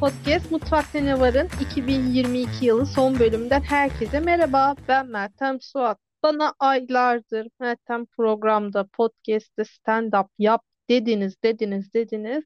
Podcast Mutfakta Ne Var'ın 2022 yılı son bölümünden herkese merhaba. Ben Meltem Suat. Bana aylardır Meltem programda, podcast'te stand-up yap dediniz, dediniz, dediniz.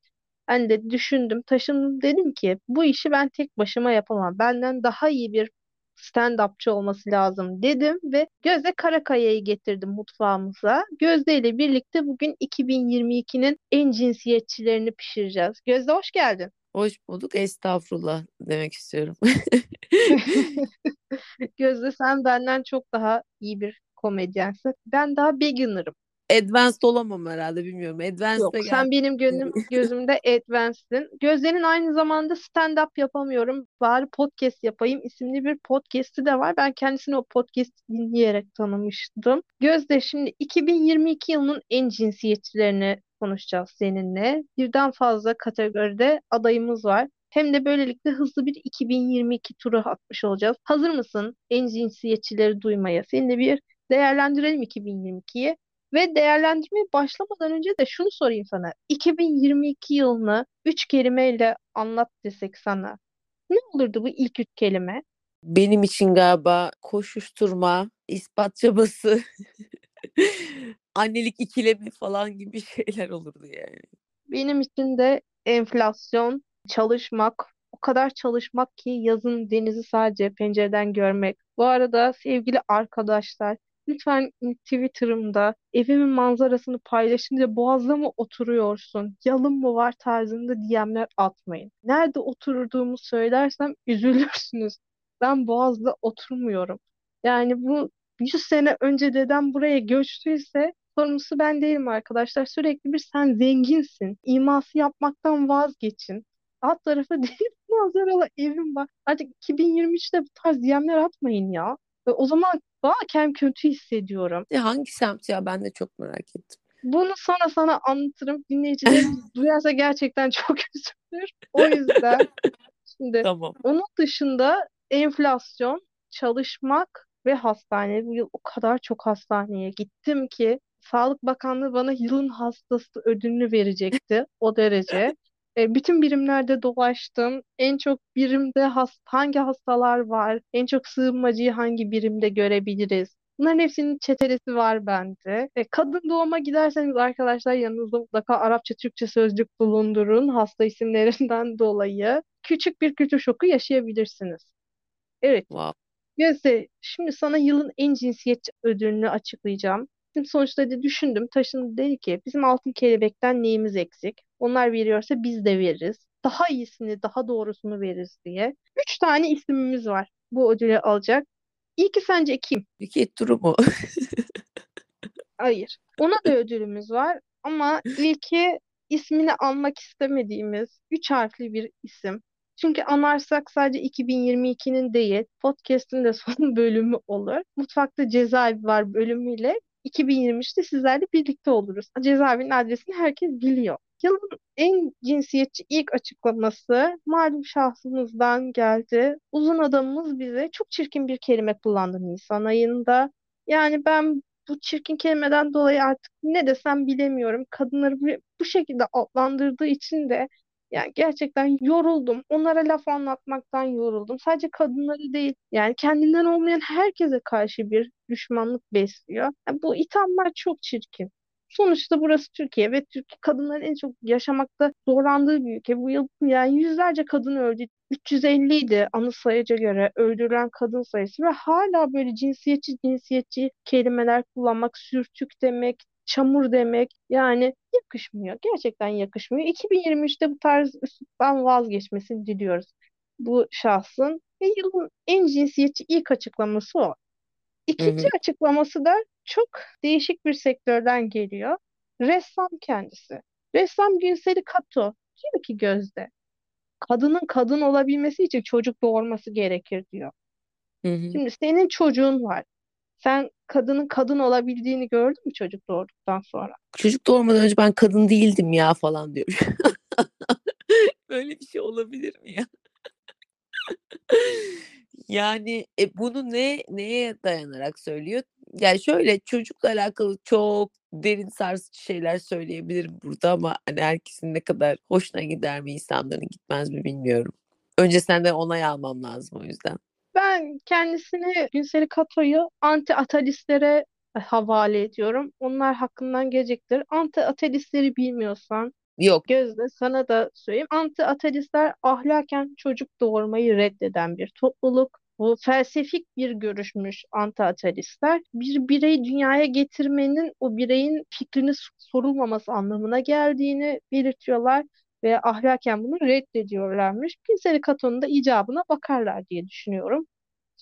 Ben de düşündüm, taşındım dedim ki bu işi ben tek başıma yapamam. Benden daha iyi bir stand-upçı olması lazım dedim ve Gözde Karakaya'yı getirdim mutfağımıza. Gözde ile birlikte bugün 2022'nin en cinsiyetçilerini pişireceğiz. Gözde hoş geldin. Hoş bulduk. Estağfurullah demek istiyorum. Gözde sen benden çok daha iyi bir komedyensin. Ben daha beginner'ım. Advanced olamam herhalde bilmiyorum. Advanced'a Yok, gel. sen benim gönlüm, gözümde advanced'sin. Gözde'nin aynı zamanda stand-up yapamıyorum. Bari podcast yapayım isimli bir podcast'i de var. Ben kendisini o podcast'i dinleyerek tanımıştım. Gözde şimdi 2022 yılının en cinsiyetçilerini konuşacağız seninle. Birden fazla kategoride adayımız var. Hem de böylelikle hızlı bir 2022 turu atmış olacağız. Hazır mısın en cinsiyetçileri duymaya? Seninle bir değerlendirelim 2022'yi. Ve değerlendirmeye başlamadan önce de şunu sorayım sana. 2022 yılını üç kelimeyle anlat desek sana. Ne olurdu bu ilk üç kelime? Benim için galiba koşuşturma, ispat çabası, annelik ikilemi falan gibi şeyler olurdu yani. Benim için de enflasyon, çalışmak, o kadar çalışmak ki yazın denizi sadece pencereden görmek. Bu arada sevgili arkadaşlar, lütfen Twitter'ımda evimin manzarasını paylaşınca boğazda mı oturuyorsun, yalın mı var tarzında DM'ler atmayın. Nerede oturduğumu söylersem üzülürsünüz. Ben boğazda oturmuyorum. Yani bu 100 sene önce dedem buraya göçtüyse sorumlusu ben değilim arkadaşlar. Sürekli bir sen zenginsin. İması yapmaktan vazgeçin. Alt tarafı deniz manzaralı evim var. Artık 2023'te bu tarz DM'ler atmayın ya. Ve o zaman daha kendimi kötü hissediyorum. E, hangi semt ya ben de çok merak ettim. Bunu sonra sana anlatırım. Dinleyicilerimiz duyarsa gerçekten çok üzülür. O yüzden şimdi Tamam. onun dışında enflasyon, çalışmak ve hastane. Bu yıl o kadar çok hastaneye gittim ki Sağlık Bakanlığı bana yılın hastası ödülünü verecekti. O derece. E, bütün birimlerde dolaştım. En çok birimde has hangi hastalar var? En çok sığınmacıyı hangi birimde görebiliriz? Bunların hepsinin çetelesi var bende. E, kadın doğuma giderseniz arkadaşlar yanınızda mutlaka Arapça, Türkçe sözlük bulundurun hasta isimlerinden dolayı. Küçük bir kültür şoku yaşayabilirsiniz. Evet. Wow. Gözde, şimdi sana yılın en cinsiyetçi ödülünü açıklayacağım. Şimdi sonuçta de düşündüm, taşındı dedi ki bizim altın kelebekten neyimiz eksik? Onlar veriyorsa biz de veririz. Daha iyisini, daha doğrusunu veririz diye. Üç tane isimimiz var bu ödülü alacak. İlki sence kim? Nükhet durumu. Hayır. Ona da ödülümüz var ama ilki ismini almak istemediğimiz üç harfli bir isim. Çünkü anarsak sadece 2022'nin değil, podcast'in de son bölümü olur. Mutfakta Cezaevi var bölümüyle 2023'te sizlerle birlikte oluruz. Cezaevinin adresini herkes biliyor. Yılın en cinsiyetçi ilk açıklaması malum şahsımızdan geldi. Uzun adamımız bize çok çirkin bir kelime kullandı Nisan ayında. Yani ben bu çirkin kelimeden dolayı artık ne desem bilemiyorum. Kadınları bu, şekilde adlandırdığı için de yani gerçekten yoruldum. Onlara laf anlatmaktan yoruldum. Sadece kadınları değil, yani kendinden olmayan herkese karşı bir düşmanlık besliyor. Yani bu ithamlar çok çirkin. Sonuçta burası Türkiye ve Türkiye kadınların en çok yaşamakta zorlandığı bir ülke. Bu yıl yani yüzlerce kadın öldü. 350 idi anı sayıca göre öldürülen kadın sayısı ve hala böyle cinsiyetçi cinsiyetçi kelimeler kullanmak, sürtük demek, çamur demek yani yakışmıyor. Gerçekten yakışmıyor. 2023'te bu tarz üsluptan vazgeçmesini diliyoruz bu şahsın. Ve yılın en cinsiyetçi ilk açıklaması o. İkinci Hı hı. açıklaması da çok değişik bir sektörden geliyor. Ressam kendisi. Ressam Günseli Kato diyor ki Gözde, kadının kadın olabilmesi için çocuk doğurması gerekir diyor. Hı hı. Şimdi senin çocuğun var. Sen kadının kadın olabildiğini gördün mü çocuk doğurduktan sonra? Çocuk doğurmadan önce ben kadın değildim ya falan diyor. Böyle bir şey olabilir mi ya? Yani e, bunu ne neye dayanarak söylüyor? Yani şöyle çocukla alakalı çok derin sarsıcı şeyler söyleyebilirim burada ama hani herkesin ne kadar hoşuna gider mi insanların gitmez mi bilmiyorum. Önce senden onay almam lazım o yüzden. Ben kendisini Günseli Kato'yu anti-atalistlere havale ediyorum. Onlar hakkından gelecektir. Anti-ateistleri bilmiyorsan Yok. Gözde sana da söyleyeyim. Anti-ateistler ahlaken çocuk doğurmayı reddeden bir topluluk. Bu felsefik bir görüşmüş anti-ateistler. Bir bireyi dünyaya getirmenin o bireyin fikrini sorulmaması anlamına geldiğini belirtiyorlar ve ahlaken bunu reddediyorlarmış. Pinseli Katon'un da icabına bakarlar diye düşünüyorum.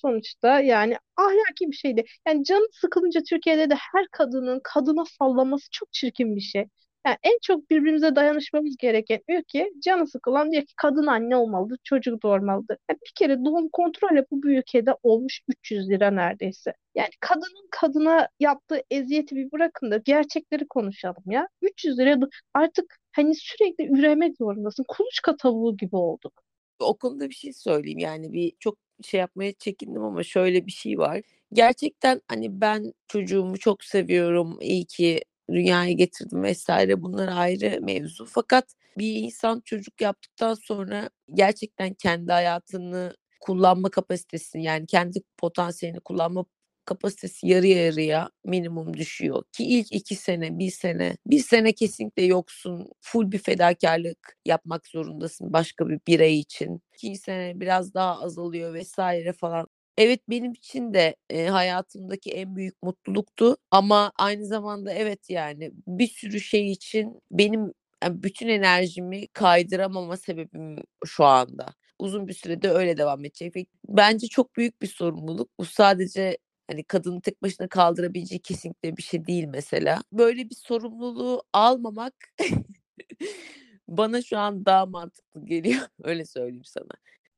Sonuçta yani ahlaki bir şeydi. Yani canı sıkılınca Türkiye'de de her kadının kadına sallaması çok çirkin bir şey. Yani en çok birbirimize dayanışmamız gereken ki canı sıkılan diyor ki kadın anne olmalıdır, çocuk doğurmalıdır. Yani bir kere doğum kontrol bu bu ülkede olmuş 300 lira neredeyse. Yani kadının kadına yaptığı eziyeti bir bırakın da gerçekleri konuşalım ya. 300 lira artık hani sürekli üremek zorundasın. Kuluçka tavuğu gibi olduk. O konuda bir şey söyleyeyim yani bir çok şey yapmaya çekindim ama şöyle bir şey var. Gerçekten hani ben çocuğumu çok seviyorum. İyi ki dünyaya getirdim vesaire bunlar ayrı mevzu. Fakat bir insan çocuk yaptıktan sonra gerçekten kendi hayatını kullanma kapasitesini yani kendi potansiyelini kullanma kapasitesi yarı yarıya minimum düşüyor. Ki ilk iki sene, bir sene, bir sene kesinlikle yoksun. Full bir fedakarlık yapmak zorundasın başka bir birey için. İkinci sene biraz daha azalıyor vesaire falan. Evet benim için de e, hayatımdaki en büyük mutluluktu ama aynı zamanda evet yani bir sürü şey için benim yani bütün enerjimi kaydıramama sebebim şu anda. Uzun bir sürede öyle devam edecek. Bence çok büyük bir sorumluluk. Bu sadece hani kadının tek başına kaldırabileceği kesinlikle bir şey değil mesela. Böyle bir sorumluluğu almamak bana şu an daha mantıklı geliyor. Öyle söyleyeyim sana.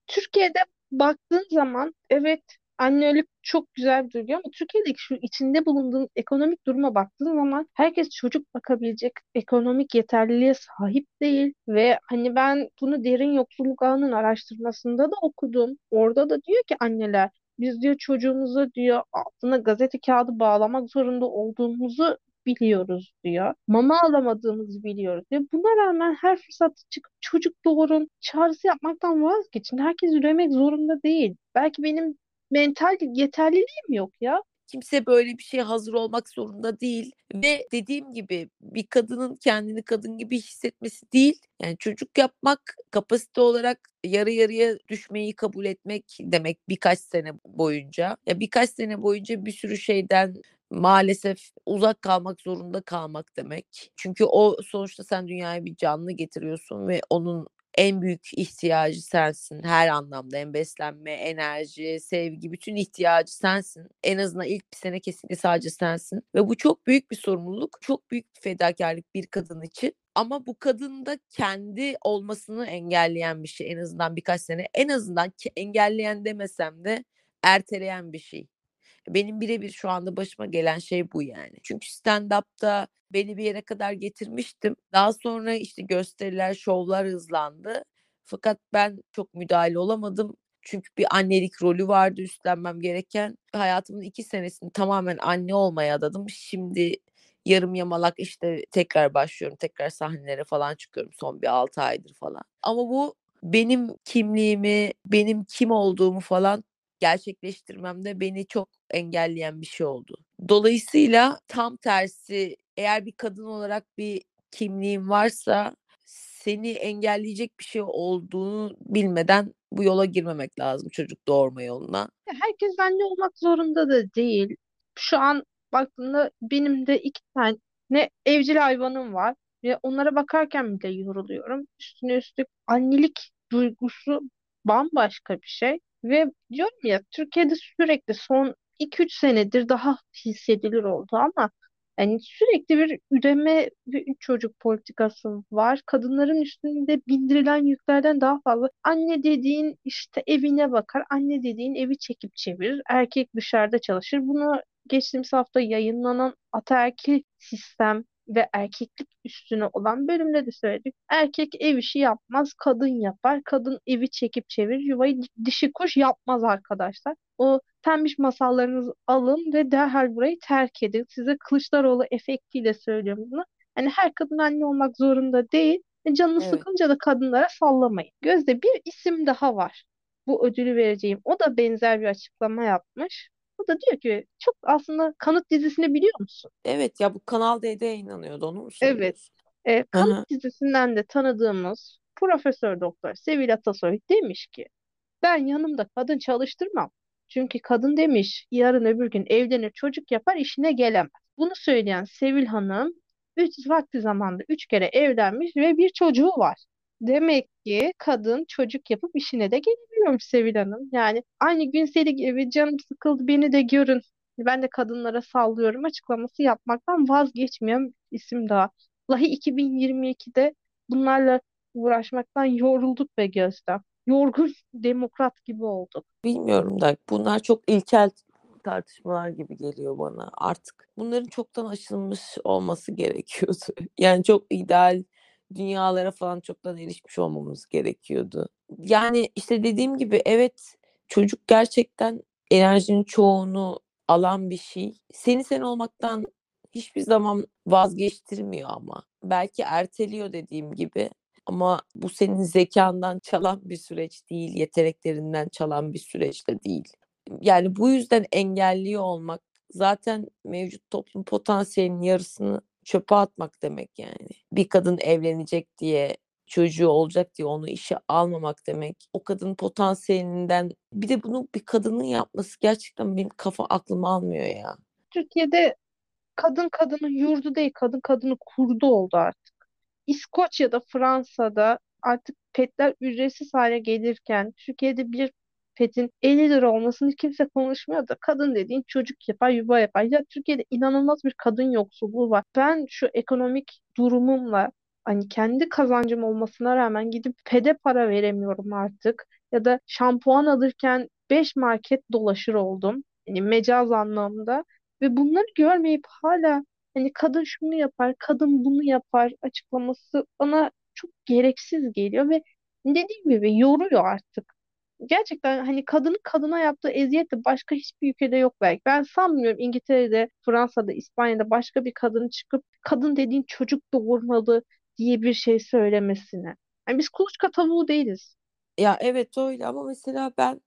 Türkiye'de baktığın zaman evet annelik çok güzel duruyor ama Türkiye'deki şu içinde bulunduğun ekonomik duruma baktığın zaman herkes çocuk bakabilecek ekonomik yeterliliğe sahip değil ve hani ben bunu derin yoksulluk ağının araştırmasında da okudum. Orada da diyor ki anneler biz diyor çocuğumuza diyor altına gazete kağıdı bağlamak zorunda olduğumuzu biliyoruz diyor. Mama alamadığımızı biliyoruz diyor. Buna rağmen her fırsatta çıkıp çocuk doğurun çağrısı yapmaktan vazgeçin. Herkes üremek zorunda değil. Belki benim mental yeterliliğim yok ya. Kimse böyle bir şeye hazır olmak zorunda değil ve dediğim gibi bir kadının kendini kadın gibi hissetmesi değil. Yani çocuk yapmak kapasite olarak yarı yarıya düşmeyi kabul etmek demek birkaç sene boyunca. Ya birkaç sene boyunca bir sürü şeyden maalesef uzak kalmak zorunda kalmak demek. Çünkü o sonuçta sen dünyaya bir canlı getiriyorsun ve onun en büyük ihtiyacı sensin her anlamda. En beslenme, enerji, sevgi, bütün ihtiyacı sensin. En azından ilk bir sene kesinlikle sadece sensin. Ve bu çok büyük bir sorumluluk, çok büyük bir fedakarlık bir kadın için. Ama bu kadın da kendi olmasını engelleyen bir şey en azından birkaç sene. En azından engelleyen demesem de erteleyen bir şey. Benim birebir şu anda başıma gelen şey bu yani. Çünkü stand-up'ta beni bir yere kadar getirmiştim. Daha sonra işte gösteriler, şovlar hızlandı. Fakat ben çok müdahale olamadım. Çünkü bir annelik rolü vardı üstlenmem gereken. Hayatımın iki senesini tamamen anne olmaya adadım. Şimdi yarım yamalak işte tekrar başlıyorum. Tekrar sahnelere falan çıkıyorum son bir altı aydır falan. Ama bu benim kimliğimi, benim kim olduğumu falan gerçekleştirmemde beni çok engelleyen bir şey oldu. Dolayısıyla tam tersi eğer bir kadın olarak bir kimliğin varsa seni engelleyecek bir şey olduğunu bilmeden bu yola girmemek lazım çocuk doğurma yoluna. Herkes anne olmak zorunda da değil. Şu an baktığında benim de iki tane evcil hayvanım var ve onlara bakarken bile yoruluyorum. Üstüne üstlük annelik duygusu bambaşka bir şey. Ve diyorum ya Türkiye'de sürekli son 2-3 senedir daha hissedilir oldu ama yani sürekli bir üreme ve üç çocuk politikası var. Kadınların üstünde bindirilen yüklerden daha fazla. Anne dediğin işte evine bakar. Anne dediğin evi çekip çevirir. Erkek dışarıda çalışır. Bunu geçtiğimiz hafta yayınlanan ataerkil sistem ve erkeklik üstüne olan bölümde de söyledik. Erkek ev işi yapmaz, kadın yapar. Kadın evi çekip çevirir, yuvayı dişi kuş yapmaz arkadaşlar. O pembiş masallarınızı alın ve derhal burayı terk edin. Size Kılıçdaroğlu efektiyle söylüyorum bunu. Yani her kadın anne olmak zorunda değil. E, Canını Evet. sıkınca da kadınlara sallamayın. Gözde bir isim daha var. Bu ödülü vereceğim. O da benzer bir açıklama yapmış. O da diyor ki çok aslında Kanıt dizisini biliyor musun? Evet ya bu Kanal D'de yayınlanıyordu onu mu Evet. E, Kanıt hı. dizisinden de tanıdığımız Profesör Doktor Sevil Atasoy demiş ki ben yanımda kadın çalıştırmam. Çünkü kadın demiş yarın öbür gün evlenir çocuk yapar işine gelemez. Bunu söyleyen Sevil Hanım üç vakti zamanda üç kere evlenmiş ve bir çocuğu var. Demek ki kadın çocuk yapıp işine de gelebiliyormuş Sevil Hanım. Yani aynı Günseli gibi canım sıkıldı beni de görün. Ben de kadınlara sallıyorum açıklaması yapmaktan vazgeçmeyen isim daha. Vallahi 2022'de bunlarla uğraşmaktan yorulduk be Gözde. Yorgun demokrat gibi olduk. Bilmiyorum da bunlar çok ilkel tartışmalar gibi geliyor bana artık. Bunların çoktan aşılmış olması gerekiyordu. Yani çok ideal dünyalara falan çoktan erişmiş olmamız gerekiyordu. Yani işte dediğim gibi evet çocuk gerçekten enerjinin çoğunu alan bir şey. Seni sen olmaktan hiçbir zaman vazgeçtirmiyor ama. Belki erteliyor dediğim gibi. Ama bu senin zekandan çalan bir süreç değil, yeteneklerinden çalan bir süreç de değil. Yani bu yüzden engelliyor olmak zaten mevcut toplum potansiyelinin yarısını çöpe atmak demek yani. Bir kadın evlenecek diye çocuğu olacak diye onu işe almamak demek. O kadın potansiyelinden bir de bunu bir kadının yapması gerçekten benim kafa aklım almıyor ya. Türkiye'de kadın kadının yurdu değil, kadın kadını kurdu oldu artık. İskoçya'da, Fransa'da artık petler ücretsiz hale gelirken Türkiye'de bir petin 50 lira olmasını kimse konuşmuyor da kadın dediğin çocuk yapar, yuva yapar. Ya Türkiye'de inanılmaz bir kadın yoksulluğu var. Ben şu ekonomik durumumla hani kendi kazancım olmasına rağmen gidip pede para veremiyorum artık. Ya da şampuan alırken 5 market dolaşır oldum. Yani mecaz anlamda. Ve bunları görmeyip hala Hani kadın şunu yapar, kadın bunu yapar açıklaması bana çok gereksiz geliyor ve dediğim gibi yoruyor artık. Gerçekten hani kadının kadına yaptığı eziyet de başka hiçbir ülkede yok belki. Ben sanmıyorum İngiltere'de, Fransa'da, İspanya'da başka bir kadın çıkıp kadın dediğin çocuk doğurmalı diye bir şey söylemesine. Yani biz kuluçka tavuğu değiliz. Ya evet öyle ama mesela ben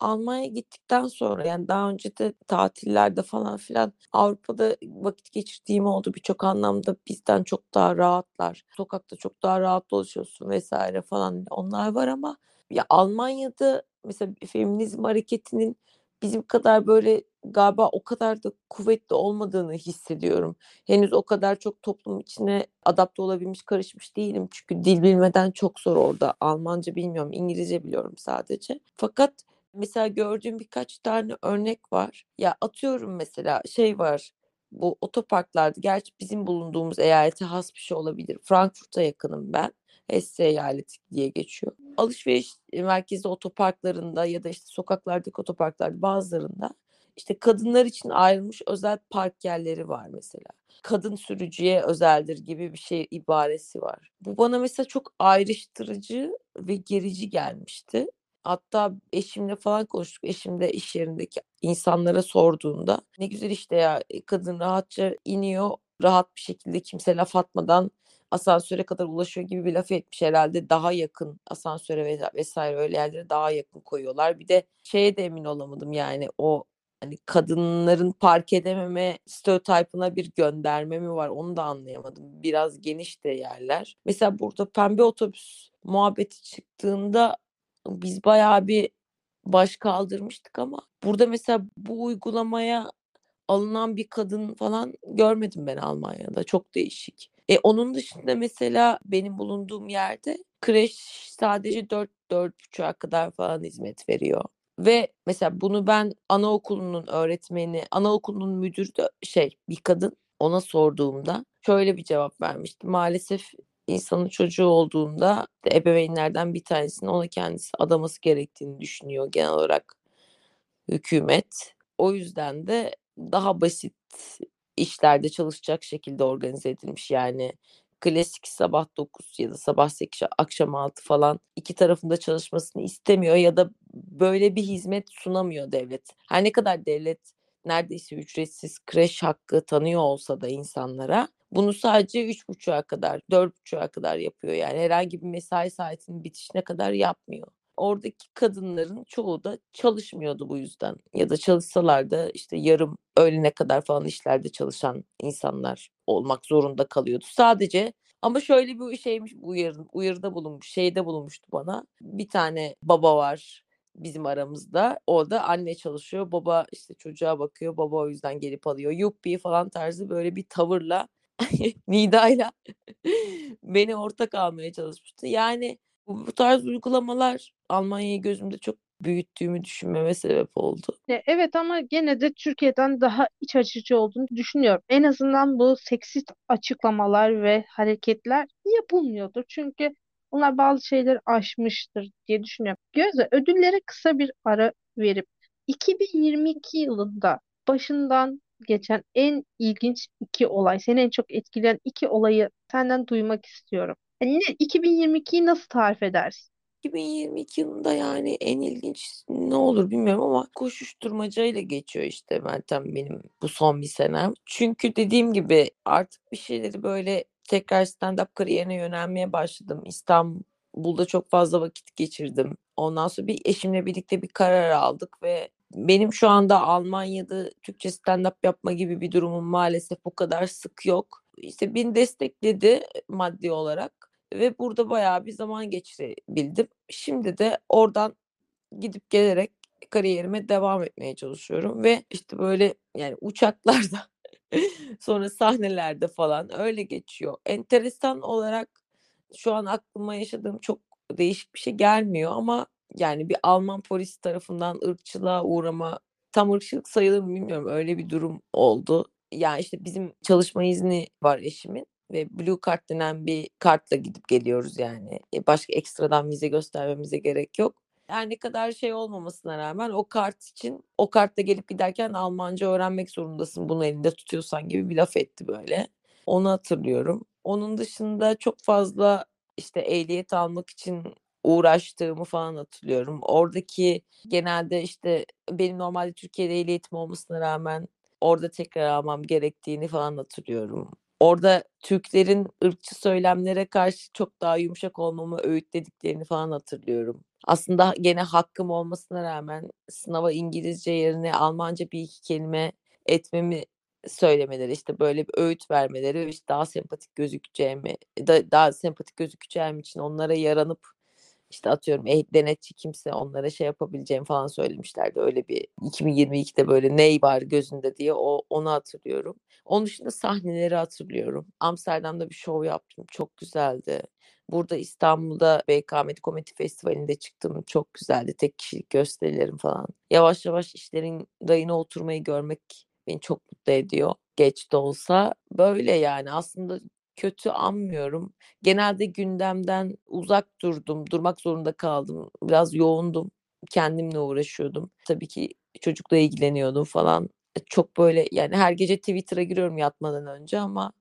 Almanya'ya gittikten sonra yani daha önce de tatillerde falan filan Avrupa'da vakit geçirdiğim oldu birçok anlamda bizden çok daha rahatlar. Sokakta çok daha rahat dolaşıyorsun vesaire falan onlar var ama ya Almanya'da mesela feminizm hareketinin bizim kadar böyle galiba o kadar da kuvvetli olmadığını hissediyorum. Henüz o kadar çok toplum içine adapte olabilmiş, karışmış değilim. Çünkü dil bilmeden çok zor orada. Almanca bilmiyorum, İngilizce biliyorum sadece. Fakat mesela gördüğüm birkaç tane örnek var. Ya atıyorum mesela şey var. Bu otoparklarda gerçi bizim bulunduğumuz eyalete has bir şey olabilir. Frankfurt'a yakınım ben. Hesse eyaleti diye geçiyor. Alışveriş merkezi otoparklarında ya da işte sokaklardaki otoparklarda bazılarında işte kadınlar için ayrılmış özel park yerleri var mesela. Kadın sürücüye özeldir gibi bir şey ibaresi var. Bu bana mesela çok ayrıştırıcı ve gerici gelmişti. Hatta eşimle falan konuştuk. Eşim de iş yerindeki insanlara sorduğunda ne güzel işte ya kadın rahatça iniyor, rahat bir şekilde kimse laf atmadan asansöre kadar ulaşıyor gibi bir laf etmiş herhalde daha yakın asansöre vesaire öyle yerlere daha yakın koyuyorlar. Bir de şeye de emin olamadım yani o hani kadınların park edememe stereotipına bir gönderme mi var onu da anlayamadım. Biraz geniş de yerler. Mesela burada pembe otobüs muhabbeti çıktığında biz bayağı bir baş kaldırmıştık ama burada mesela bu uygulamaya alınan bir kadın falan görmedim ben Almanya'da. Çok değişik. E, onun dışında mesela benim bulunduğum yerde kreş sadece 4 4.30'a kadar falan hizmet veriyor. Ve mesela bunu ben anaokulunun öğretmeni, anaokulunun müdürü de şey bir kadın ona sorduğumda şöyle bir cevap vermişti. Maalesef insanın çocuğu olduğunda ebeveynlerden bir tanesinin ona kendisi adaması gerektiğini düşünüyor genel olarak hükümet. O yüzden de daha basit işlerde çalışacak şekilde organize edilmiş. Yani klasik sabah 9 ya da sabah 8 akşam 6 falan iki tarafında çalışmasını istemiyor ya da böyle bir hizmet sunamıyor devlet. Her ne kadar devlet neredeyse ücretsiz kreş hakkı tanıyor olsa da insanlara bunu sadece üç buçuğa kadar, dört buçuğa kadar yapıyor. Yani herhangi bir mesai saatinin bitişine kadar yapmıyor. Oradaki kadınların çoğu da çalışmıyordu bu yüzden. Ya da çalışsalar da işte yarım öğlene kadar falan işlerde çalışan insanlar olmak zorunda kalıyordu. Sadece ama şöyle bir şeymiş uyarı, uyarıda bulunmuş, şeyde bulunmuştu bana. Bir tane baba var bizim aramızda. O da anne çalışıyor. Baba işte çocuğa bakıyor. Baba o yüzden gelip alıyor. Yuppi falan tarzı böyle bir tavırla Nida'yla beni ortak almaya çalışmıştı. Yani bu, tarz uygulamalar Almanya'yı gözümde çok büyüttüğümü düşünmeme sebep oldu. Evet ama gene de Türkiye'den daha iç açıcı olduğunu düşünüyorum. En azından bu seksist açıklamalar ve hareketler yapılmıyordur. Çünkü onlar bazı şeyleri aşmıştır diye düşünüyorum. Gözde ödüllere kısa bir ara verip 2022 yılında başından geçen en ilginç iki olay, seni en çok etkileyen iki olayı senden duymak istiyorum. Yani ne, 2022'yi nasıl tarif edersin? 2022 yılında yani en ilginç ne olur bilmiyorum ama koşuşturmacayla geçiyor işte Meltem benim bu son bir senem. Çünkü dediğim gibi artık bir şeyleri böyle tekrar stand-up kariyerine yönelmeye başladım. İstanbul'da çok fazla vakit geçirdim. Ondan sonra bir eşimle birlikte bir karar aldık ve benim şu anda Almanya'da Türkçe stand-up yapma gibi bir durumum maalesef bu kadar sık yok. İşte beni destekledi maddi olarak ve burada bayağı bir zaman geçirebildim. Şimdi de oradan gidip gelerek kariyerime devam etmeye çalışıyorum ve işte böyle yani uçaklarda sonra sahnelerde falan öyle geçiyor. Enteresan olarak şu an aklıma yaşadığım çok değişik bir şey gelmiyor ama yani bir Alman polis tarafından ırkçılığa uğrama tam ırkçılık sayılır mı bilmiyorum öyle bir durum oldu. Yani işte bizim çalışma izni var eşimin ve Blue Card denen bir kartla gidip geliyoruz yani. E, başka ekstradan vize göstermemize gerek yok. Her ne kadar şey olmamasına rağmen o kart için o kartla gelip giderken Almanca öğrenmek zorundasın bunu elinde tutuyorsan gibi bir laf etti böyle. Onu hatırlıyorum. Onun dışında çok fazla işte ehliyet almak için uğraştığımı falan hatırlıyorum. Oradaki genelde işte benim normalde Türkiye'de ehliyetim olmasına rağmen orada tekrar almam gerektiğini falan hatırlıyorum. Orada Türklerin ırkçı söylemlere karşı çok daha yumuşak olmamı öğütlediklerini falan hatırlıyorum. Aslında gene hakkım olmasına rağmen sınava İngilizce yerine Almanca bir iki kelime etmemi söylemeleri işte böyle bir öğüt vermeleri ve işte daha sempatik gözükeceğimi da, daha sempatik gözükeceğim için onlara yaranıp işte atıyorum eh, denetçi kimse onlara şey yapabileceğim falan söylemişlerdi. Öyle bir 2022'de böyle ney var gözünde diye o onu hatırlıyorum. Onun dışında sahneleri hatırlıyorum. Amsterdam'da bir show yaptım. Çok güzeldi. Burada İstanbul'da BKM Komedi Festivali'nde çıktım. Çok güzeldi. Tek kişilik gösterilerim falan. Yavaş yavaş işlerin rayına oturmayı görmek beni çok mutlu ediyor. Geç de olsa böyle yani aslında kötü anmıyorum. Genelde gündemden uzak durdum, durmak zorunda kaldım. Biraz yoğundum, kendimle uğraşıyordum. Tabii ki çocukla ilgileniyordum falan. E, çok böyle yani her gece Twitter'a giriyorum yatmadan önce ama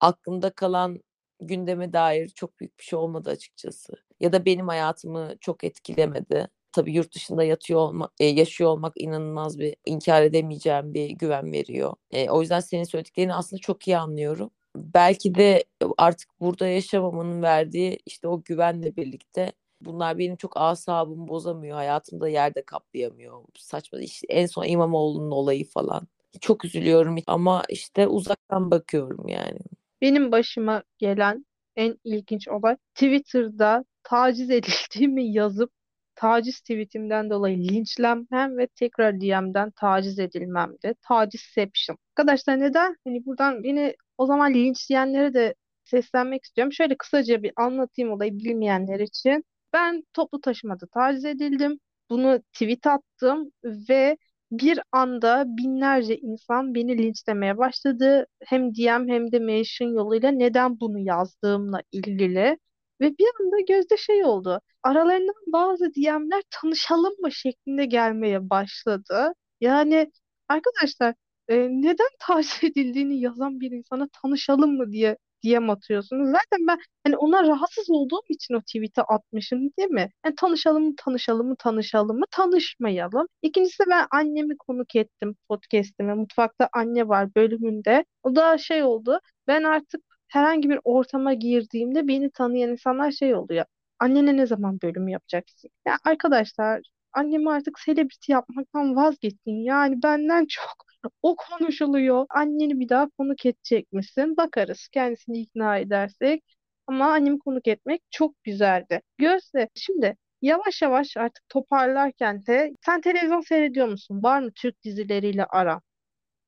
aklımda kalan gündeme dair çok büyük bir şey olmadı açıkçası. Ya da benim hayatımı çok etkilemedi. Tabii yurt dışında yatıyor olmak, e, yaşıyor olmak inanılmaz bir inkar edemeyeceğim bir güven veriyor. E, o yüzden senin söylediklerini aslında çok iyi anlıyorum belki de artık burada yaşamamanın verdiği işte o güvenle birlikte bunlar benim çok asabımı bozamıyor. Hayatımda yerde kaplayamıyor. Saçma işte en son İmamoğlu'nun olayı falan. Çok üzülüyorum ama işte uzaktan bakıyorum yani. Benim başıma gelen en ilginç olay Twitter'da taciz edildiğimi yazıp taciz tweetimden dolayı linçlenmem ve tekrar DM'den taciz edilmemdi. Tacizception. Arkadaşlar neden? Hani buradan beni o zaman linçleyenlere de seslenmek istiyorum. Şöyle kısaca bir anlatayım olayı bilmeyenler için. Ben toplu taşımada taciz edildim. Bunu tweet attım ve bir anda binlerce insan beni linçlemeye başladı. Hem DM hem de mention yoluyla neden bunu yazdığımla ilgili. Ve bir anda gözde şey oldu. Aralarından bazı DM'ler tanışalım mı şeklinde gelmeye başladı. Yani arkadaşlar e, neden taciz edildiğini yazan bir insana tanışalım mı diye DM atıyorsunuz. Zaten ben hani ona rahatsız olduğum için o tweet'i atmışım değil mi? Yani tanışalım mı tanışalım mı tanışalım mı tanışmayalım. İkincisi ben annemi konuk ettim podcast'ime. Mutfakta anne var bölümünde. O da şey oldu. Ben artık herhangi bir ortama girdiğimde beni tanıyan insanlar şey oluyor. Annene ne zaman bölüm yapacaksın? Ya arkadaşlar annemi artık celebrity yapmaktan vazgeçtin. Yani benden çok o konuşuluyor. Anneni bir daha konuk edecek misin? Bakarız. Kendisini ikna edersek. Ama annemi konuk etmek çok güzeldi. Gözde şimdi yavaş yavaş artık toparlarken de sen televizyon seyrediyor musun? Var mı Türk dizileriyle aran?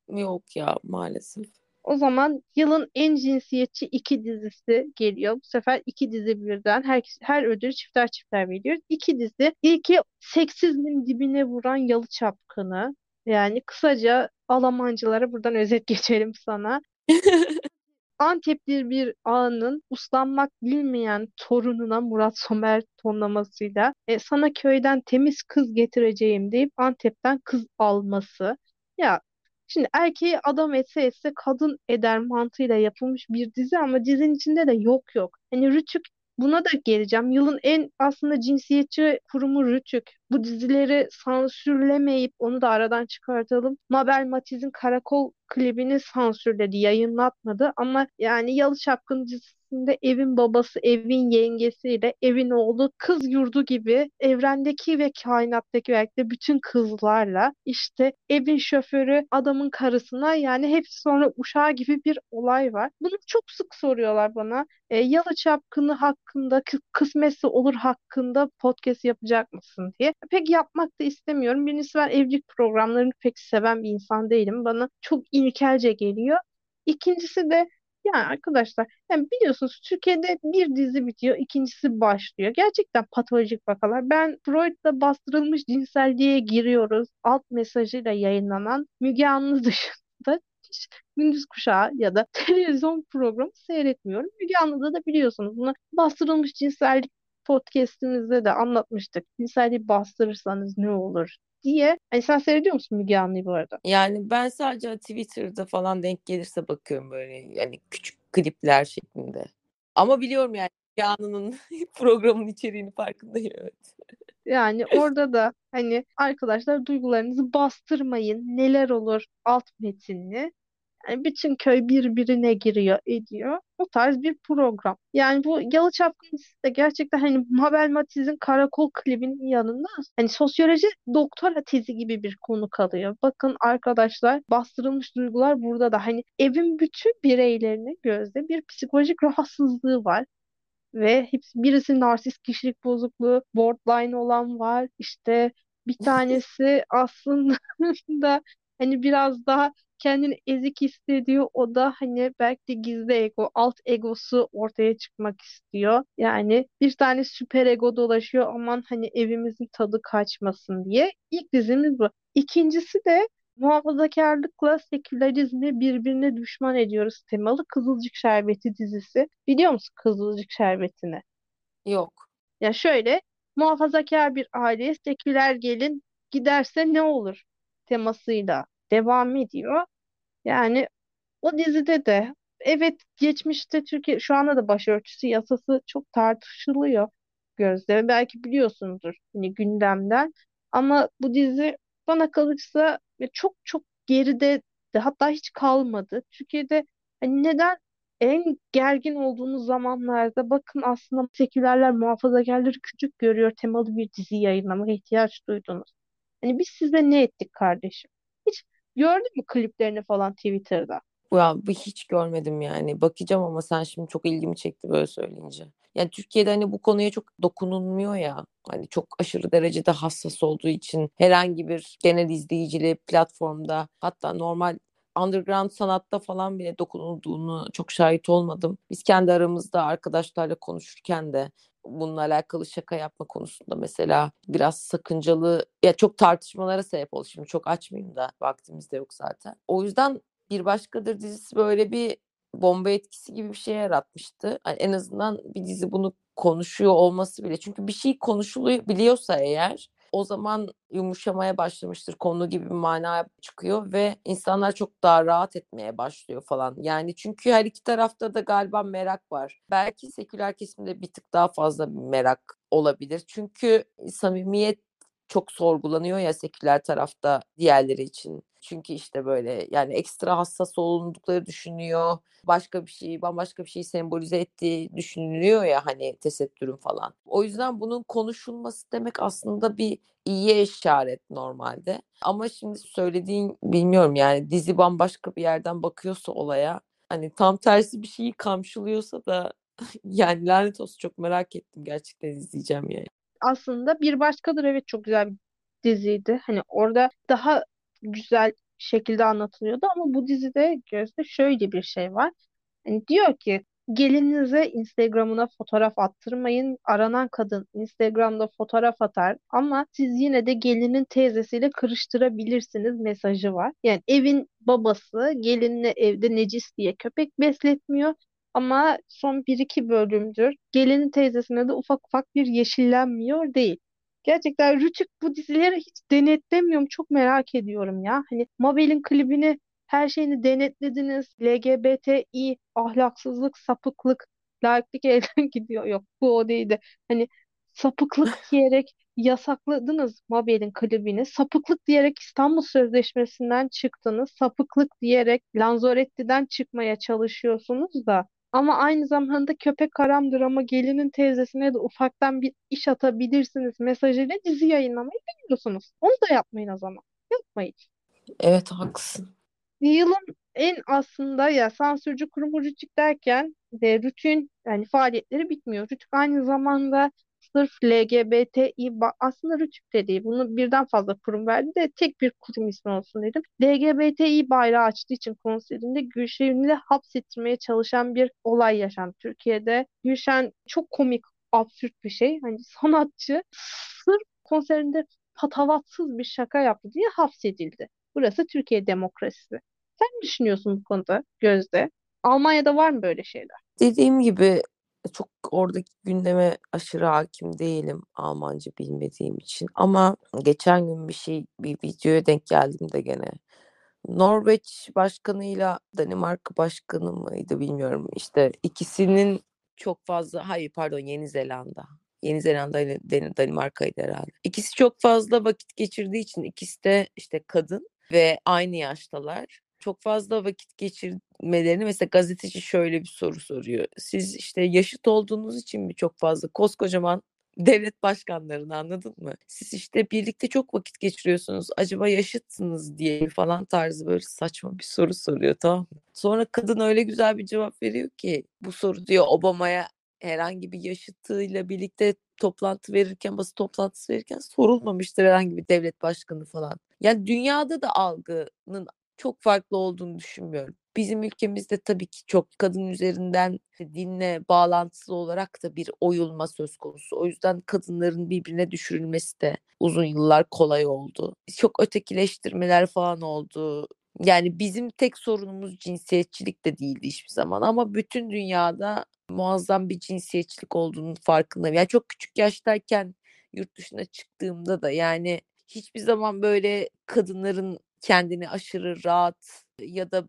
Yok ya maalesef. O zaman yılın en cinsiyetçi iki dizisi geliyor. Bu sefer iki dizi birden. Her, her ödülü çifter çifter veriyoruz. İki dizi. İlki seksizmin dibine vuran Yalı Çapkını. Yani kısaca Almancılara buradan özet geçelim sana. Antepli bir ağanın uslanmak bilmeyen torununa Murat Somer tonlamasıyla e, sana köyden temiz kız getireceğim deyip Antep'ten kız alması. Ya şimdi erkeği adam etse etse kadın eder mantığıyla yapılmış bir dizi ama dizinin içinde de yok yok. Hani Rütük Buna da geleceğim. Yılın en aslında cinsiyetçi kurumu Rütük. Bu dizileri sansürlemeyip onu da aradan çıkartalım. Mabel Matiz'in Karakol klibini sansürledi, yayınlatmadı ama yani Yalı Çapkın dizisinde evin babası, evin yengesiyle evin oğlu kız yurdu gibi evrendeki ve kainattaki belki de bütün kızlarla işte evin şoförü adamın karısına yani hepsi sonra uşağı gibi bir olay var. Bunu çok sık soruyorlar bana. E, Yalı Çapkını hakkında, kısmetse olur hakkında podcast yapacak mısın diye. Pek yapmak da istemiyorum. Birincisi ben evlilik programlarını pek seven bir insan değilim. Bana çok ilkelce geliyor. İkincisi de yani arkadaşlar yani biliyorsunuz Türkiye'de bir dizi bitiyor, ikincisi başlıyor. Gerçekten patolojik vakalar. Ben Freud'da bastırılmış cinselliğe giriyoruz. Alt mesajıyla yayınlanan Müge Anlı dışında hiç gündüz kuşağı ya da televizyon programı seyretmiyorum. Müge Anlı'da da biliyorsunuz bunu bastırılmış cinsellik podcast'imizde de anlatmıştık. Cinselliği bastırırsanız ne olur diye. Hani sen seyrediyor musun Müge Anlı'yı bu arada? Yani ben sadece Twitter'da falan denk gelirse bakıyorum böyle yani küçük klipler şeklinde. Ama biliyorum yani Müge Anlı'nın programın içeriğini farkındayım evet. Yani orada da hani arkadaşlar duygularınızı bastırmayın. Neler olur alt metinli. Yani bütün köy birbirine giriyor, ediyor. O tarz bir program. Yani bu Yalı Çapkıncısı da gerçekten hani Mabel Matiz'in Karakol klibinin yanında hani sosyoloji doktora tezi gibi bir konu kalıyor. Bakın arkadaşlar bastırılmış duygular burada da hani evin bütün bireylerine gözde bir psikolojik rahatsızlığı var ve hepsi birisi narsist kişilik bozukluğu, borderline olan var. İşte bir tanesi aslında hani biraz daha kendini ezik hissediyor. O da hani belki de gizli ego, alt egosu ortaya çıkmak istiyor. Yani bir tane süper ego dolaşıyor aman hani evimizin tadı kaçmasın diye. İlk dizimiz bu. İkincisi de muhafazakarlıkla sekülerizmi birbirine düşman ediyoruz temalı Kızılcık Şerbeti dizisi. Biliyor musun Kızılcık Şerbeti'ni? Yok. Ya şöyle muhafazakar bir aileye seküler gelin giderse ne olur temasıyla devam ediyor. Yani o dizide de evet geçmişte Türkiye şu anda da başörtüsü yasası çok tartışılıyor Gözde. Belki biliyorsundur hani gündemden. Ama bu dizi bana kalırsa çok çok geride de hatta hiç kalmadı. Türkiye'de hani neden en gergin olduğunuz zamanlarda bakın aslında sekülerler muhafazakarları küçük görüyor temalı bir dizi yayınlamaya ihtiyaç duydunuz. Hani biz size ne ettik kardeşim? Gördün mü kliplerini falan Twitter'da? Ya hiç görmedim yani. Bakacağım ama sen şimdi çok ilgimi çekti böyle söyleyince. Yani Türkiye'de hani bu konuya çok dokunulmuyor ya. Hani çok aşırı derecede hassas olduğu için herhangi bir genel izleyicili platformda hatta normal underground sanatta falan bile dokunulduğunu çok şahit olmadım. Biz kendi aramızda arkadaşlarla konuşurken de bununla alakalı şaka yapma konusunda mesela biraz sakıncalı ya çok tartışmalara sebep oldu. Şimdi çok açmayayım da vaktimiz de yok zaten. O yüzden bir başkadır dizisi böyle bir bomba etkisi gibi bir şey yaratmıştı. Yani en azından bir dizi bunu konuşuyor olması bile. Çünkü bir şey konuşuluyor biliyorsa eğer o zaman yumuşamaya başlamıştır. Konu gibi bir mana çıkıyor ve insanlar çok daha rahat etmeye başlıyor falan. Yani çünkü her iki tarafta da galiba merak var. Belki seküler kesimde bir tık daha fazla merak olabilir. Çünkü samimiyet çok sorgulanıyor ya seküler tarafta diğerleri için. Çünkü işte böyle yani ekstra hassas olundukları düşünüyor. Başka bir şey, bambaşka bir şeyi sembolize ettiği düşünülüyor ya hani tesettürün falan. O yüzden bunun konuşulması demek aslında bir iyiye işaret normalde. Ama şimdi söylediğin bilmiyorum yani dizi bambaşka bir yerden bakıyorsa olaya hani tam tersi bir şeyi kamçılıyorsa da yani lanet olsun çok merak ettim gerçekten izleyeceğim yani aslında Bir Başkadır evet çok güzel bir diziydi. Hani orada daha güzel şekilde anlatılıyordu ama bu dizide Gözde şöyle bir şey var. Hani diyor ki gelinize Instagram'ına fotoğraf attırmayın. Aranan kadın Instagram'da fotoğraf atar ama siz yine de gelinin teyzesiyle kırıştırabilirsiniz mesajı var. Yani evin babası gelinine evde necis diye köpek besletmiyor ama son bir iki bölümdür gelinin teyzesine de ufak ufak bir yeşillenmiyor değil. Gerçekten Rütük bu dizileri hiç denetlemiyorum. Çok merak ediyorum ya. Hani Mabel'in klibini her şeyini denetlediniz. LGBTİ, ahlaksızlık, sapıklık, laiklik elden gidiyor. Yok bu o değildi. Hani sapıklık diyerek yasakladınız Mabel'in klibini. Sapıklık diyerek İstanbul Sözleşmesi'nden çıktınız. Sapıklık diyerek Lanzarote'den çıkmaya çalışıyorsunuz da ama aynı zamanda köpek karamdır ama gelinin teyzesine de ufaktan bir iş atabilirsiniz mesajıyla dizi yayınlamayı biliyorsunuz. Onu da yapmayın o zaman. Yapmayın. Evet haklısın. Yılın en aslında ya sansürcü Rütük derken de Rütük'ün yani faaliyetleri bitmiyor. Rütük aynı zamanda sırf LGBTİ aslında Rütük de. Bunu birden fazla kurum verdi de tek bir kurum ismi olsun dedim. LGBTİ bayrağı açtığı için konserinde Gülşen'i hapsettirmeye çalışan bir olay yaşandı Türkiye'de. Gülşen çok komik, absürt bir şey. Hani sanatçı sırf konserinde patavatsız bir şaka yaptı diye hapsedildi. Burası Türkiye demokrasisi. Sen ne düşünüyorsun bu konuda Gözde? Almanya'da var mı böyle şeyler? Dediğim gibi çok oradaki gündeme aşırı hakim değilim Almanca bilmediğim için. Ama geçen gün bir şey bir videoya denk geldim de gene. Norveç başkanıyla Danimarka başkanı mıydı bilmiyorum. İşte ikisinin çok fazla hayır pardon Yeni Zelanda. Yeni Zelanda ile Danimarka'ydı herhalde. İkisi çok fazla vakit geçirdiği için ikisi de işte kadın ve aynı yaştalar çok fazla vakit geçirmelerini mesela gazeteci şöyle bir soru soruyor. Siz işte yaşıt olduğunuz için mi çok fazla koskocaman devlet başkanlarını anladın mı? Siz işte birlikte çok vakit geçiriyorsunuz. Acaba yaşıtsınız diye falan tarzı böyle saçma bir soru soruyor tamam mı? Sonra kadın öyle güzel bir cevap veriyor ki bu soru diyor Obama'ya herhangi bir yaşıtıyla birlikte toplantı verirken, basın toplantısı verirken sorulmamıştır herhangi bir devlet başkanı falan. Yani dünyada da algının çok farklı olduğunu düşünmüyorum. Bizim ülkemizde tabii ki çok kadın üzerinden dinle bağlantısı olarak da bir oyulma söz konusu. O yüzden kadınların birbirine düşürülmesi de uzun yıllar kolay oldu. Çok ötekileştirmeler falan oldu. Yani bizim tek sorunumuz cinsiyetçilik de değildi hiçbir zaman ama bütün dünyada muazzam bir cinsiyetçilik olduğunun farkındayım. Yani çok küçük yaştayken yurt dışına çıktığımda da yani hiçbir zaman böyle kadınların kendini aşırı rahat ya da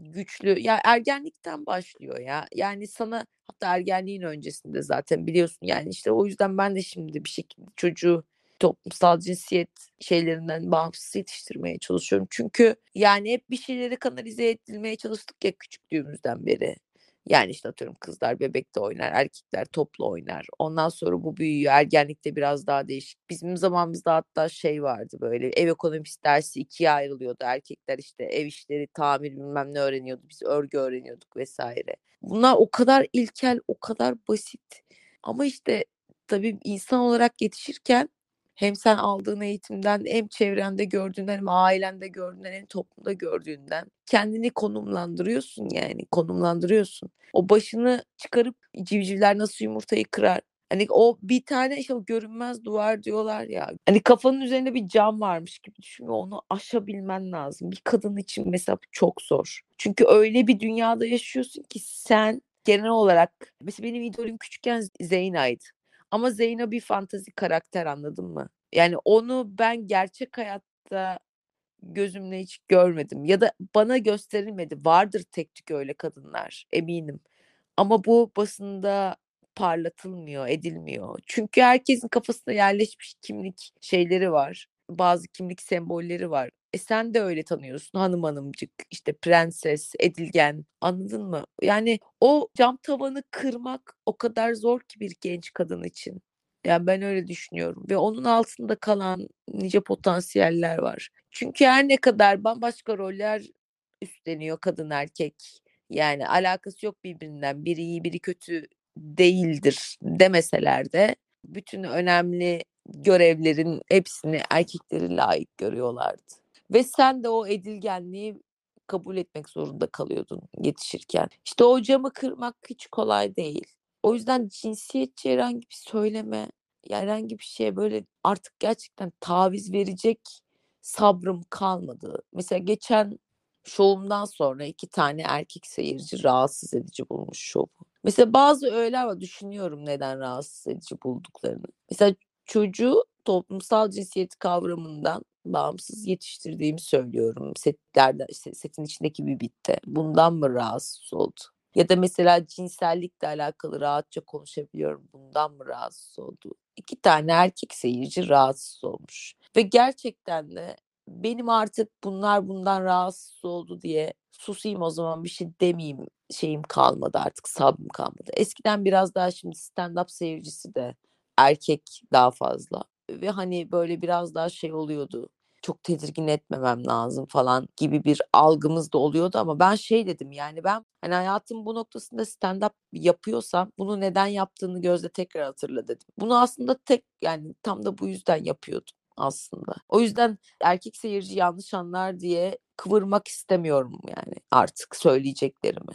güçlü ya ergenlikten başlıyor ya. Yani sana hatta ergenliğin öncesinde zaten biliyorsun yani işte o yüzden ben de şimdi bir şekilde çocuğu toplumsal cinsiyet şeylerinden bağımsız yetiştirmeye çalışıyorum. Çünkü yani hep bir şeyleri kanalize edilmeye çalıştık ya küçüklüğümüzden beri. Yani işte atıyorum kızlar bebekte oynar, erkekler toplu oynar. Ondan sonra bu büyüyor. Ergenlikte biraz daha değişik. Bizim zamanımızda hatta şey vardı böyle ev ekonomisi dersi ikiye ayrılıyordu. Erkekler işte ev işleri, tamir bilmem ne öğreniyordu. Biz örgü öğreniyorduk vesaire. Bunlar o kadar ilkel, o kadar basit. Ama işte tabii insan olarak yetişirken hem sen aldığın eğitimden hem çevrende gördüğünden hem ailende gördüğünden hem toplumda gördüğünden kendini konumlandırıyorsun yani konumlandırıyorsun. O başını çıkarıp civcivler nasıl yumurtayı kırar Hani o bir tane işte o görünmez duvar diyorlar ya. Hani kafanın üzerinde bir cam varmış gibi düşün onu aşabilmen lazım. Bir kadın için mesela çok zor. Çünkü öyle bir dünyada yaşıyorsun ki sen genel olarak mesela benim idolüm küçükken Zeyna'ydı. Ama Zeyno bir fantazi karakter anladın mı? Yani onu ben gerçek hayatta gözümle hiç görmedim ya da bana gösterilmedi. Vardır tek tük öyle kadınlar eminim. Ama bu basında parlatılmıyor, edilmiyor. Çünkü herkesin kafasında yerleşmiş kimlik şeyleri var. Bazı kimlik sembolleri var. E sen de öyle tanıyorsun hanım hanımcık, işte prenses, edilgen anladın mı? Yani o cam tavanı kırmak o kadar zor ki bir genç kadın için. Yani ben öyle düşünüyorum ve onun altında kalan nice potansiyeller var. Çünkü her ne kadar bambaşka roller üstleniyor kadın erkek. Yani alakası yok birbirinden. Biri iyi, biri kötü değildir demeseler de bütün önemli görevlerin hepsini erkekleri layık görüyorlardı. Ve sen de o edilgenliği kabul etmek zorunda kalıyordun yetişirken. İşte o camı kırmak hiç kolay değil. O yüzden cinsiyetçi herhangi bir söyleme, herhangi bir şeye böyle artık gerçekten taviz verecek sabrım kalmadı. Mesela geçen şovumdan sonra iki tane erkek seyirci rahatsız edici bulmuş şovu. Mesela bazı öğeler var düşünüyorum neden rahatsız edici bulduklarını. Mesela çocuğu toplumsal cinsiyet kavramından bağımsız yetiştirdiğimi söylüyorum. Setlerde, setin içindeki bir bitte. Bundan mı rahatsız oldu? Ya da mesela cinsellikle alakalı rahatça konuşabiliyorum. Bundan mı rahatsız oldu? İki tane erkek seyirci rahatsız olmuş. Ve gerçekten de benim artık bunlar bundan rahatsız oldu diye susayım o zaman bir şey demeyeyim şeyim kalmadı artık sabrım kalmadı. Eskiden biraz daha şimdi stand-up seyircisi de erkek daha fazla ve hani böyle biraz daha şey oluyordu çok tedirgin etmemem lazım falan gibi bir algımız da oluyordu ama ben şey dedim yani ben hani hayatım bu noktasında stand up yapıyorsam bunu neden yaptığını gözle tekrar hatırla dedim. Bunu aslında tek yani tam da bu yüzden yapıyordum aslında. O yüzden erkek seyirci yanlış anlar diye kıvırmak istemiyorum yani artık söyleyeceklerimi.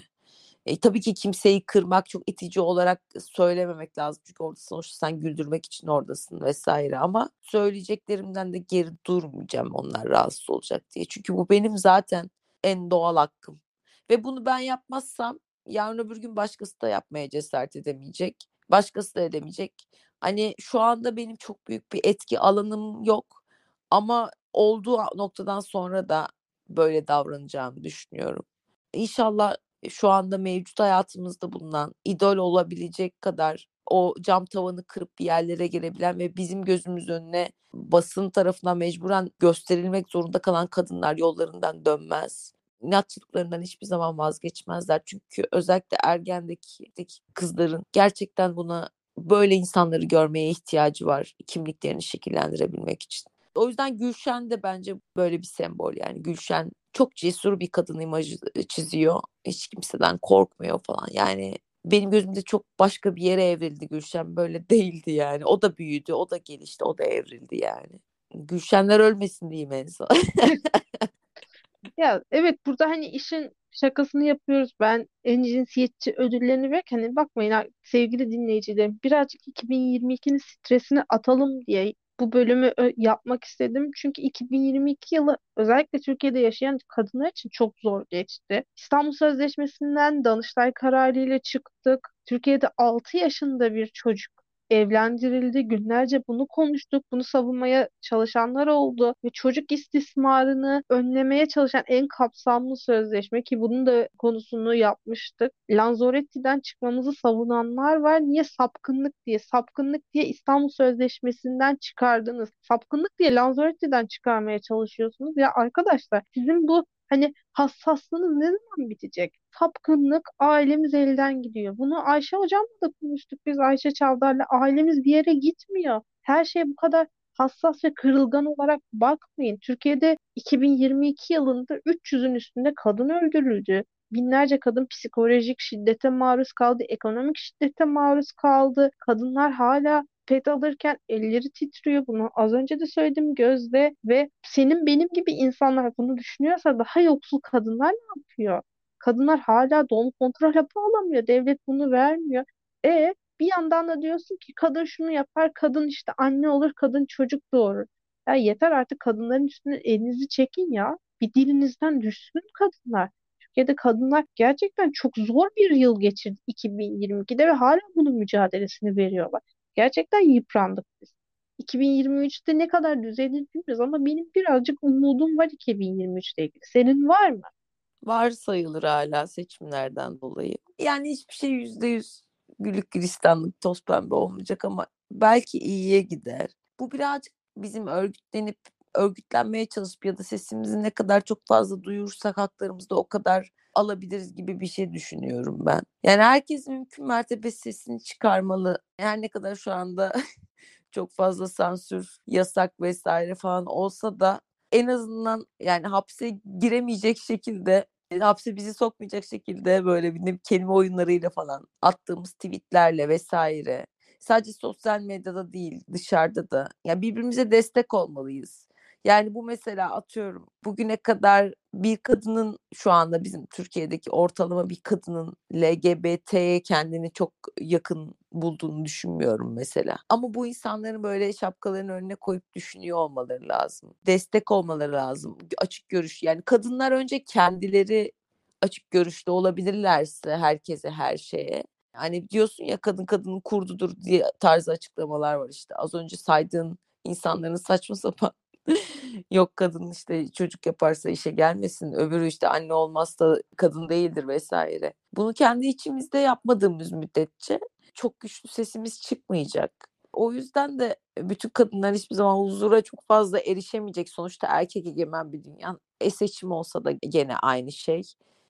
E, tabii ki kimseyi kırmak çok itici olarak söylememek lazım. Çünkü orada sonuçta sen güldürmek için oradasın vesaire. Ama söyleyeceklerimden de geri durmayacağım onlar rahatsız olacak diye. Çünkü bu benim zaten en doğal hakkım. Ve bunu ben yapmazsam yarın öbür gün başkası da yapmaya cesaret edemeyecek. Başkası da edemeyecek. Hani şu anda benim çok büyük bir etki alanım yok. Ama olduğu noktadan sonra da böyle davranacağımı düşünüyorum. İnşallah şu anda mevcut hayatımızda bulunan idol olabilecek kadar o cam tavanı kırıp bir yerlere gelebilen ve bizim gözümüz önüne basın tarafından mecburen gösterilmek zorunda kalan kadınlar yollarından dönmez. İnatçılıklarından hiçbir zaman vazgeçmezler. Çünkü özellikle ergendeki kızların gerçekten buna böyle insanları görmeye ihtiyacı var kimliklerini şekillendirebilmek için. O yüzden Gülşen de bence böyle bir sembol yani. Gülşen çok cesur bir kadın imajı çiziyor. Hiç kimseden korkmuyor falan. Yani benim gözümde çok başka bir yere evrildi Gülşen. Böyle değildi yani. O da büyüdü, o da gelişti, o da evrildi yani. Gülşenler ölmesin diyeyim en son. Ya evet burada hani işin şakasını yapıyoruz. Ben en cinsiyetçi ödüllerini ver. Hani bakmayın sevgili dinleyicilerim birazcık 2022'nin stresini atalım diye bu bölümü yapmak istedim. Çünkü 2022 yılı özellikle Türkiye'de yaşayan kadınlar için çok zor geçti. İstanbul Sözleşmesi'nden Danıştay kararıyla çıktık. Türkiye'de 6 yaşında bir çocuk evlendirildi. Günlerce bunu konuştuk. Bunu savunmaya çalışanlar oldu ve çocuk istismarını önlemeye çalışan en kapsamlı sözleşme ki bunun da konusunu yapmıştık. Lanzarote'den çıkmamızı savunanlar var. Niye sapkınlık diye? Sapkınlık diye İstanbul Sözleşmesi'nden çıkardınız. Sapkınlık diye Lanzarote'den çıkarmaya çalışıyorsunuz. Ya arkadaşlar sizin bu Hani hassaslığınız ne zaman bitecek? Sapkınlık ailemiz elden gidiyor. Bunu Ayşe hocamla da konuştuk biz Ayşe Çavdar'la. Ailemiz bir yere gitmiyor. Her şey bu kadar hassas ve kırılgan olarak bakmayın. Türkiye'de 2022 yılında 300'ün üstünde kadın öldürüldü. Binlerce kadın psikolojik şiddete maruz kaldı, ekonomik şiddete maruz kaldı. Kadınlar hala pet alırken elleri titriyor. Bunu az önce de söyledim Gözde ve senin benim gibi insanlar bunu düşünüyorsa daha yoksul kadınlar ne yapıyor? Kadınlar hala doğum kontrol hapı alamıyor. Devlet bunu vermiyor. E bir yandan da diyorsun ki kadın şunu yapar, kadın işte anne olur, kadın çocuk doğurur. Ya yeter artık kadınların üstüne elinizi çekin ya. Bir dilinizden düşsün kadınlar. Türkiye'de kadınlar gerçekten çok zor bir yıl geçirdi 2022'de ve hala bunun mücadelesini veriyorlar. Gerçekten yıprandık biz. 2023'te ne kadar düzelir bilmiyoruz ama benim birazcık umudum var 2023'te ilgili. Senin var mı? Var sayılır hala seçimlerden dolayı. Yani hiçbir şey yüzde yüz gülük gülistanlık toz pembe olmayacak ama belki iyiye gider. Bu birazcık bizim örgütlenip örgütlenmeye çalışıp ya da sesimizi ne kadar çok fazla duyursak haklarımızda o kadar alabiliriz gibi bir şey düşünüyorum ben. Yani herkes mümkün mertebe sesini çıkarmalı. Her ne kadar şu anda çok fazla sansür, yasak vesaire falan olsa da en azından yani hapse giremeyecek şekilde hapse bizi sokmayacak şekilde böyle bir kelime oyunlarıyla falan attığımız tweetlerle vesaire sadece sosyal medyada değil dışarıda da ya birbirimize destek olmalıyız. Yani bu mesela atıyorum bugüne kadar bir kadının şu anda bizim Türkiye'deki ortalama bir kadının LGBT'ye kendini çok yakın bulduğunu düşünmüyorum mesela. Ama bu insanların böyle şapkalarını önüne koyup düşünüyor olmaları lazım. Destek olmaları lazım. Açık görüş yani kadınlar önce kendileri açık görüşlü olabilirlerse herkese her şeye Hani diyorsun ya kadın kadının kurdudur diye tarzı açıklamalar var işte. Az önce saydığın insanların saçma sapan yok kadın işte çocuk yaparsa işe gelmesin öbürü işte anne olmazsa kadın değildir vesaire. Bunu kendi içimizde yapmadığımız müddetçe çok güçlü sesimiz çıkmayacak. O yüzden de bütün kadınlar hiçbir zaman huzura çok fazla erişemeyecek. Sonuçta erkek egemen bir dünya. E seçim olsa da gene aynı şey.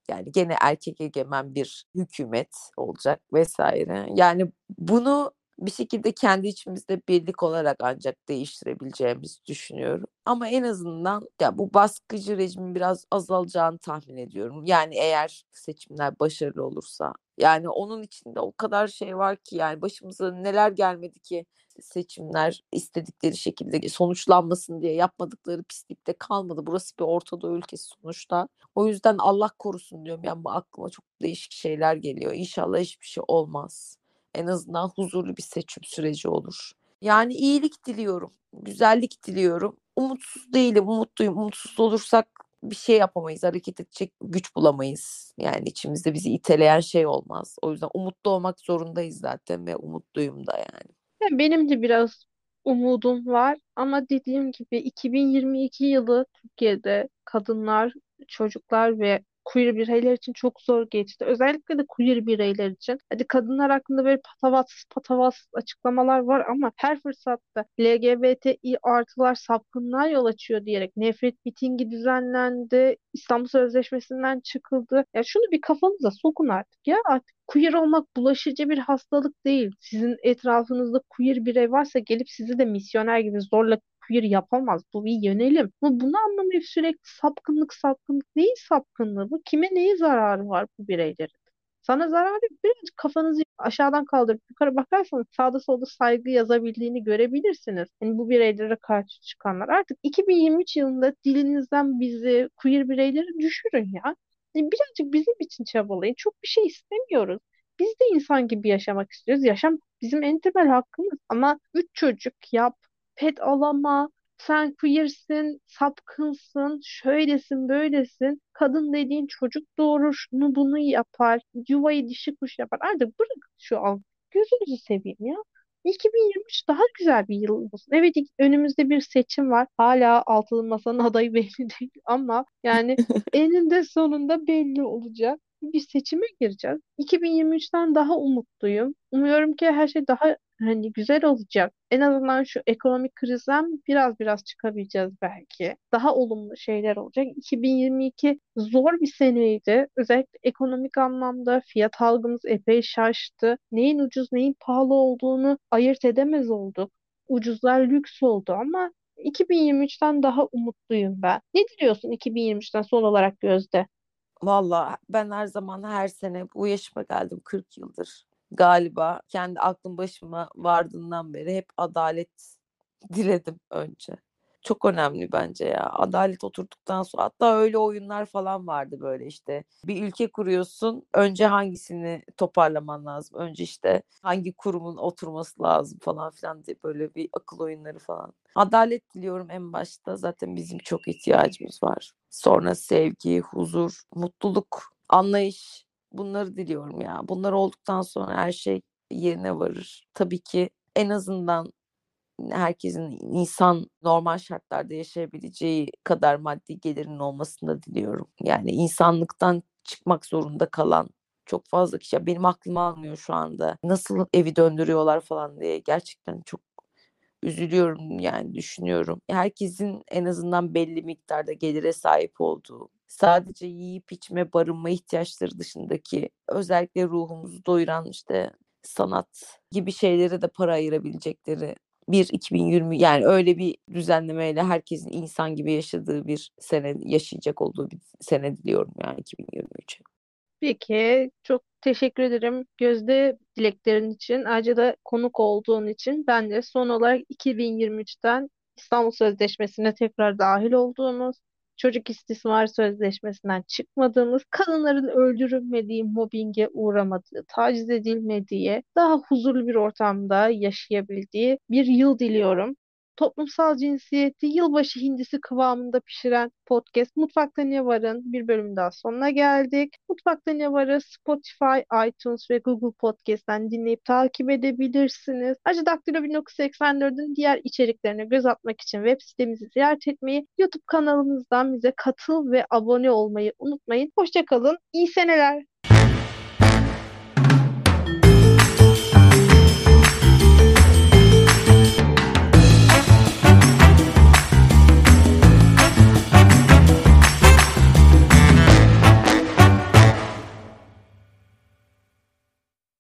Yani gene erkek egemen bir hükümet olacak vesaire. Yani bunu bir şekilde kendi içimizde birlik olarak ancak değiştirebileceğimizi düşünüyorum. Ama en azından ya bu baskıcı rejimin biraz azalacağını tahmin ediyorum. Yani eğer seçimler başarılı olursa. Yani onun içinde o kadar şey var ki yani başımıza neler gelmedi ki seçimler istedikleri şekilde sonuçlanmasın diye yapmadıkları pislikte kalmadı. Burası bir Ortadoğu ülkesi sonuçta. O yüzden Allah korusun diyorum. Yani bu aklıma çok değişik şeyler geliyor. İnşallah hiçbir şey olmaz. En azından huzurlu bir seçim süreci olur. Yani iyilik diliyorum, güzellik diliyorum. Umutsuz değilim, umutluyum. Umutsuz olursak bir şey yapamayız, hareket edecek güç bulamayız. Yani içimizde bizi iteleyen şey olmaz. O yüzden umutlu olmak zorundayız zaten ve umutluyum da yani. Benim de biraz umudum var ama dediğim gibi 2022 yılı Türkiye'de kadınlar, çocuklar ve queer bireyler için çok zor geçti. Özellikle de queer bireyler için. Hadi kadınlar hakkında böyle patavatsız patavatsız açıklamalar var ama her fırsatta LGBTİ artılar sapkınlığa yol açıyor diyerek nefret mitingi düzenlendi. İstanbul Sözleşmesi'nden çıkıldı. Ya şunu bir kafanıza sokun artık ya. Artık queer olmak bulaşıcı bir hastalık değil. Sizin etrafınızda queer birey varsa gelip sizi de misyoner gibi zorla queer yapamaz. Bu bir yönelim. Ama bunu anlamayıp sürekli sapkınlık sapkınlık neyin sapkınlığı bu? Kime neye zararı var bu bireylerin? Sana zararı birazcık kafanızı aşağıdan kaldırıp yukarı bakarsanız sağda solda saygı yazabildiğini görebilirsiniz. Yani bu bireylere karşı çıkanlar. Artık 2023 yılında dilinizden bizi queer bireyleri düşürün ya. Yani birazcık bizim için çabalayın. Çok bir şey istemiyoruz. Biz de insan gibi yaşamak istiyoruz. Yaşam bizim en temel hakkımız. Ama üç çocuk yap, pet alama, sen queersin, sapkınsın, şöylesin, böylesin. Kadın dediğin çocuk doğurur, şunu bunu yapar, yuvayı dişi kuş yapar. Artık bırak şu al. Gözünüzü seveyim ya. 2023 daha güzel bir yıl olsun. Evet önümüzde bir seçim var. Hala altılı masanın adayı belli değil ama yani eninde sonunda belli olacak bir seçime gireceğiz. 2023'ten daha umutluyum. Umuyorum ki her şey daha hani güzel olacak. En azından şu ekonomik krizden biraz biraz çıkabileceğiz belki. Daha olumlu şeyler olacak. 2022 zor bir seneydi. Özellikle ekonomik anlamda fiyat algımız epey şaştı. Neyin ucuz neyin pahalı olduğunu ayırt edemez olduk. Ucuzlar lüks oldu ama 2023'ten daha umutluyum ben. Ne diliyorsun 2023'ten son olarak Gözde? Valla ben her zaman her sene bu yaşıma geldim 40 yıldır galiba kendi aklım başıma vardığından beri hep adalet diledim önce. Çok önemli bence ya. Adalet oturduktan sonra hatta öyle oyunlar falan vardı böyle işte. Bir ülke kuruyorsun. Önce hangisini toparlaman lazım? Önce işte hangi kurumun oturması lazım falan filan diye böyle bir akıl oyunları falan. Adalet diliyorum en başta. Zaten bizim çok ihtiyacımız var. Sonra sevgi, huzur, mutluluk, anlayış bunları diliyorum ya. Bunlar olduktan sonra her şey yerine varır. Tabii ki en azından herkesin insan normal şartlarda yaşayabileceği kadar maddi gelirinin olmasını da diliyorum. Yani insanlıktan çıkmak zorunda kalan çok fazla kişi. Benim aklım almıyor şu anda. Nasıl evi döndürüyorlar falan diye. Gerçekten çok üzülüyorum yani düşünüyorum. Herkesin en azından belli miktarda gelire sahip olduğu, sadece yiyip içme, barınma ihtiyaçları dışındaki özellikle ruhumuzu doyuran işte sanat gibi şeylere de para ayırabilecekleri bir 2020 yani öyle bir düzenlemeyle herkesin insan gibi yaşadığı bir sene yaşayacak olduğu bir sene diliyorum yani 2023'e. Peki, çok teşekkür ederim Gözde dileklerin için. Ayrıca da konuk olduğun için. Ben de son olarak 2023'ten İstanbul Sözleşmesi'ne tekrar dahil olduğumuz, çocuk istismar sözleşmesinden çıkmadığımız, kadınların öldürülmediği, mobbinge uğramadığı, taciz edilmediği, daha huzurlu bir ortamda yaşayabildiği bir yıl diliyorum toplumsal cinsiyeti yılbaşı hindisi kıvamında pişiren podcast Mutfakta Ne Var'ın bir bölüm daha sonuna geldik. Mutfakta Ne Var'ı Spotify, iTunes ve Google Podcast'ten dinleyip takip edebilirsiniz. Ayrıca Daktilo 1984'ün diğer içeriklerine göz atmak için web sitemizi ziyaret etmeyi, YouTube kanalımızdan bize katıl ve abone olmayı unutmayın. Hoşçakalın, iyi seneler.